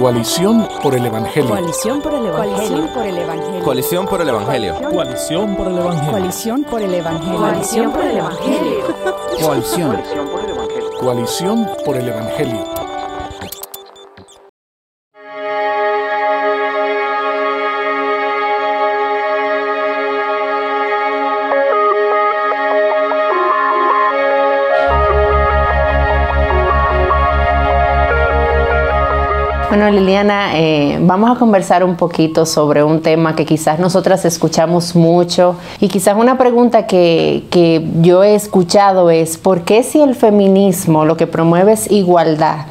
Coalición por el Evangelio. Coalición por el Evangelio. Coalición por el Evangelio. Coalición por el Evangelio. Coalición por el Evangelio. Coalición por el Evangelio. Coalición. Coalición por el Evangelio. Bueno, Liliana, eh, vamos a conversar un poquito sobre un tema que quizás nosotras escuchamos mucho y quizás una pregunta que, que yo he escuchado es, ¿por qué si el feminismo lo que promueve es igualdad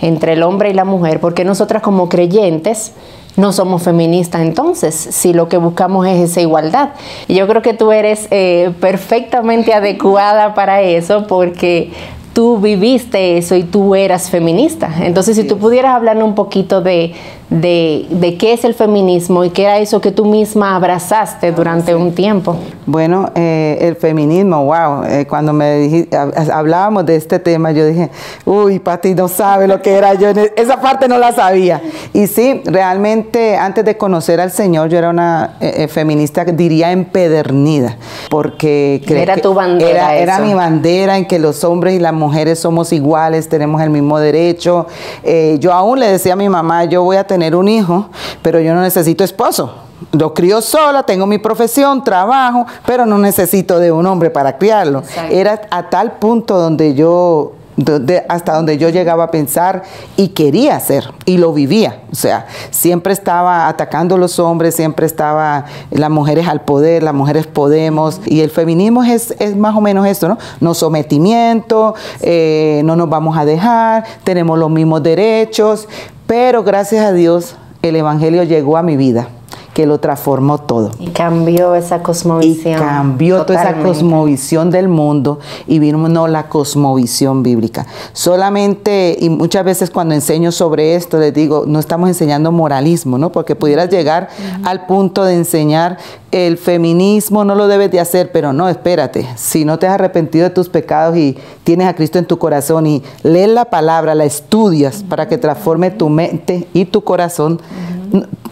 entre el hombre y la mujer, por qué nosotras como creyentes no somos feministas entonces, si lo que buscamos es esa igualdad. Yo creo que tú eres eh, perfectamente adecuada para eso porque tú viviste eso y tú eras feminista. Entonces, si tú pudieras hablarnos un poquito de, de, qué es el feminismo y qué era eso que tú misma abrazaste durante un tiempo. Bueno, eh, el feminismo, wow, eh, cuando me dijiste, hablábamos de este tema, yo dije, uy, Pati no sabe lo que era yo, e, esa parte no la sabía. Y sí, realmente antes de conocer al Señor, yo era una eh, feminista, diría, empedernida, porque... Era tu bandera. Era, era, mi bandera en que los hombres y las mujeres somos iguales, tenemos el mismo derecho. yo aún le decía a mi mamá, yo voy a tener un hijo, pero yo no necesito esposo. Lo crío sola, tengo mi profesión, trabajo, pero no necesito de un hombre para criarlo. Era a tal punto donde yo hasta donde yo llegaba a pensar y quería hacer y lo vivía. O sea, siempre estaba atacando a los hombres, siempre estaba las mujeres al poder, las mujeres podemos y el feminismo es, más o menos esto, ¿no? No sometimiento, eh, no nos vamos a dejar, tenemos los mismos derechos, pero gracias a Dios el Evangelio llegó a mi vida que lo transformó todo. Y cambió esa cosmovisión. Y cambió toda esa cosmovisión del mundo y vino no, la cosmovisión bíblica. Solamente, y muchas veces cuando enseño sobre esto, les digo, no estamos enseñando moralismo, ¿no? Porque pudieras llegar al punto de enseñar el feminismo no lo debes de hacer, pero no, espérate, si no te has arrepentido de tus pecados y tienes a Cristo en tu corazón y lees la palabra, la estudias para que transforme tu mente y tu corazón,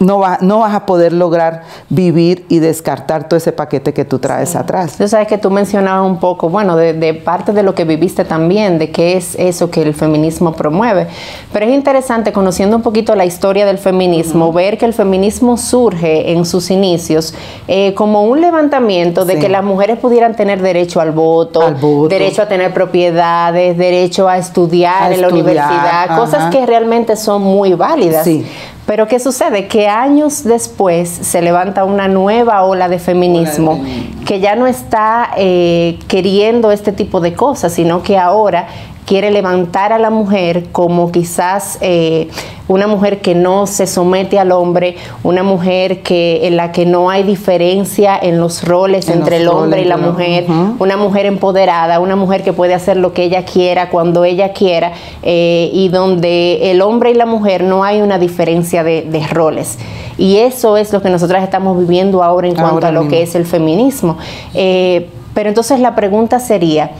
no, va, no vas a poder lograr vivir y descartar todo ese paquete que tú traes atrás. Tú sabes que tú mencionabas un poco, bueno, de, parte de lo que viviste también, de qué es eso que el feminismo promueve. Pero es interesante, conociendo un poquito la historia del feminismo, ver que el feminismo surge en sus inicios eh, como un levantamiento de que las mujeres pudieran tener derecho al voto, derecho a tener propiedades, derecho a estudiar en la universidad, cosas que realmente son muy válidas. Sí. Pero ¿qué sucede? Que años después se levanta una nueva ola de feminismo que ya no está eh, queriendo este tipo de cosas, sino que ahora quiere levantar a la mujer como quizás eh, una mujer que no se somete al hombre, una mujer que en la que no hay diferencia en los roles entre el hombre y la mujer, una mujer empoderada, una mujer que puede hacer lo que ella quiera cuando ella quiera eh, y donde el hombre y la mujer no hay una diferencia de, roles. Y eso es lo que nosotras estamos viviendo ahora en cuanto a lo que es el feminismo. Eh, pero entonces la pregunta sería,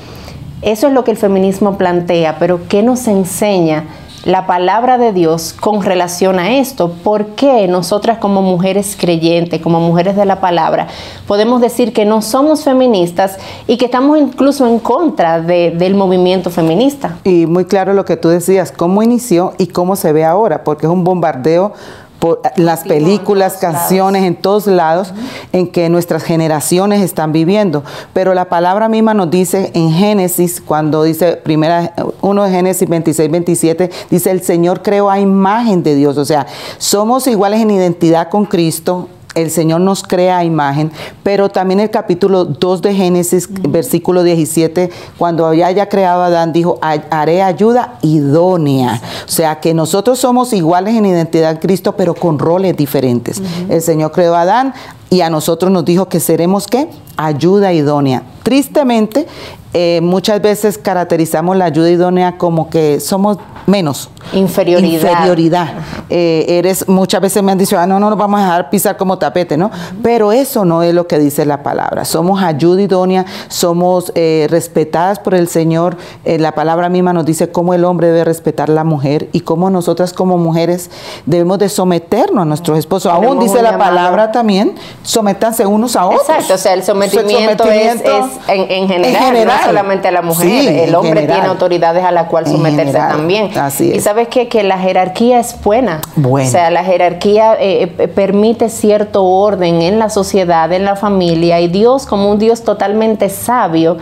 eso es lo que el feminismo plantea, pero ¿qué nos enseña la palabra de Dios con relación a esto? ¿Por qué nosotras como mujeres creyentes, como mujeres de la palabra, podemos decir que no somos feministas y que estamos incluso en contra del movimiento feminista? Y muy claro lo que tú decías, cómo inició y cómo se ve ahora, porque es un bombardeo las películas, canciones en todos lados en que nuestras generaciones están viviendo. Pero la palabra misma nos dice en Génesis, cuando dice primera, uno de Génesis 26, 27, dice el Señor creó a imagen de Dios. O sea, somos iguales en identidad con Cristo, el Señor nos crea a imagen, pero también el capítulo 2 de Génesis, versículo 17, cuando había ya creado a Adán, dijo, haré ayuda idónea. O sea, que nosotros somos iguales en identidad en Cristo, pero con roles diferentes. El Señor creó a Adán, y a nosotros nos dijo que seremos qué? Ayuda idónea. Tristemente, eh, muchas veces caracterizamos la ayuda idónea como que somos menos. Inferioridad. Inferioridad. Eh, eres, muchas veces me han dicho, ah, no, no nos vamos a dejar pisar como tapete, ¿no? Pero eso no es lo que dice la palabra. Somos ayuda idónea, somos eh, respetadas por el Señor. Eh, la palabra misma nos dice cómo el hombre debe respetar a la mujer y cómo nosotras como mujeres debemos de someternos a nuestros esposos. Aún dice la palabra también, sométanse unos a otros. Exacto, o sea, el sometimiento, sometimiento es, es en, en general, general. no solamente a la mujer. Sí, el en hombre general. tiene autoridades a la cual En someterse también. así Y es. sabes qué? que la jerarquía es buena. Buena. O sea, la jerarquía eh, eh, permite cierto orden en la sociedad, en la familia, y Dios, como un Dios totalmente sabio,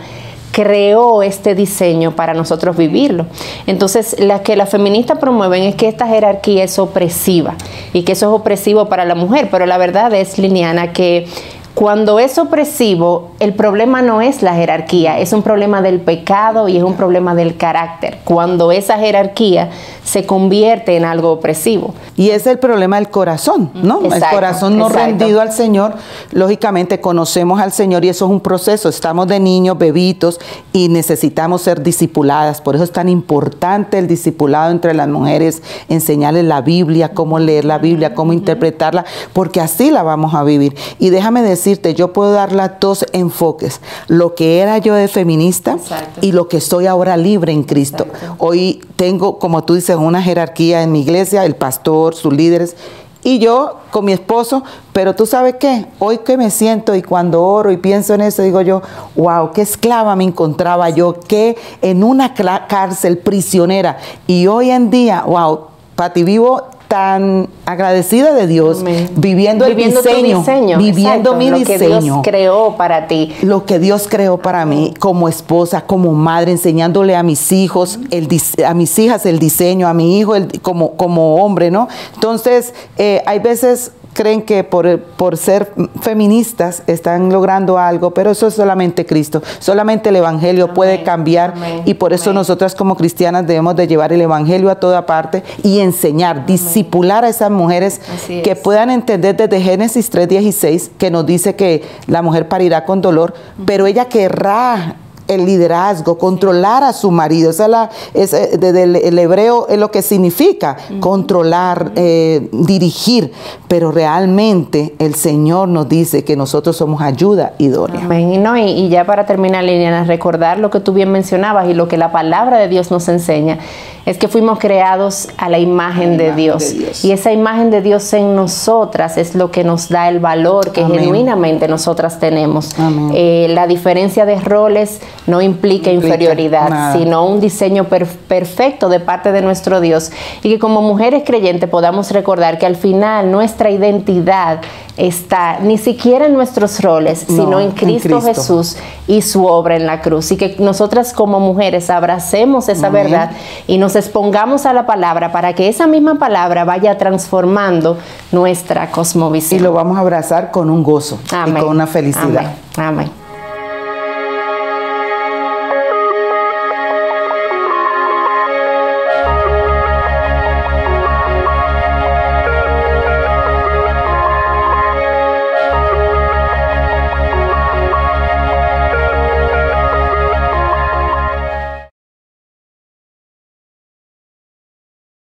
creó este diseño para nosotros vivirlo. Entonces, la que las feministas promueven es que esta jerarquía es opresiva y que eso es opresivo para la mujer, pero la verdad es, Liniana, que cuando es opresivo, el problema no es la jerarquía, es un problema del pecado y es un problema del carácter. Cuando esa jerarquía se convierte en algo opresivo. Y es el problema del corazón, ¿no? Exacto, el corazón no exacto. rendido al Señor, lógicamente conocemos al Señor y eso es un proceso. Estamos de niños, bebitos y necesitamos ser discipuladas. Por eso es tan importante el discipulado entre las mujeres, enseñarles la Biblia, cómo leer la Biblia, cómo interpretarla, porque así la vamos a vivir. Y déjame decirte, yo puedo dar las dos enfoques, lo que era yo de feminista Exacto. y lo que soy ahora libre en Cristo. Hoy tengo, como tú dices, una jerarquía en mi iglesia, el pastor, sus líderes, y yo con mi esposo, pero tú sabes qué, hoy que me siento y cuando oro y pienso en eso, digo yo, wow, qué esclava me encontraba yo, que en una cárcel prisionera, y hoy en día, wow, Pati, vivo tan agradecida de Dios, Amén. viviendo el Viviendo tu diseño, diseño, viviendo exacto, mi lo que diseño Dios creó para ti. lo que Dios creó para mí como esposa, como madre, enseñándole a mis hijos, el, a mis hijas el diseño, a mi hijo el- como, como hombre, ¿no? Entonces, eh, hay veces creen que por, por ser feministas están logrando algo, pero eso es solamente Cristo, solamente el Evangelio puede cambiar amén, y por eso amén. nosotras como cristianas debemos de llevar el Evangelio a toda parte y enseñar, discipular a esas mujeres que puedan entender desde Génesis 3:16 que nos dice que la mujer parirá con dolor, pero ella querrá el liderazgo, controlar a su marido. Esa es la, es, eh, desde el, el hebreo es lo que significa controlar, eh, dirigir, pero realmente el Señor nos dice que nosotros somos ayuda idónea. Amén. Y, no, y, y ya para terminar, Liliana, recordar lo que tú bien mencionabas y lo que la palabra de Dios nos enseña, es que fuimos creados a la imagen, de, imagen Dios. de Dios. Y esa imagen de Dios en nosotras es lo que nos da el valor que Amén. genuinamente nosotras tenemos. Amén. Eh, la diferencia de roles no implica, Implica inferioridad, nada. sino un diseño per- perfecto de parte de nuestro Dios. Y que como mujeres creyentes podamos recordar que al final nuestra identidad está ni siquiera en nuestros roles, No, sino en en Cristo. Jesús y su obra en la cruz. Y que nosotras como mujeres abracemos esa Amén. verdad y nos expongamos a la palabra para que esa misma palabra vaya transformando nuestra Y cosmovisión. lo vamos a abrazar con un gozo y con una felicidad. Amén. Amén.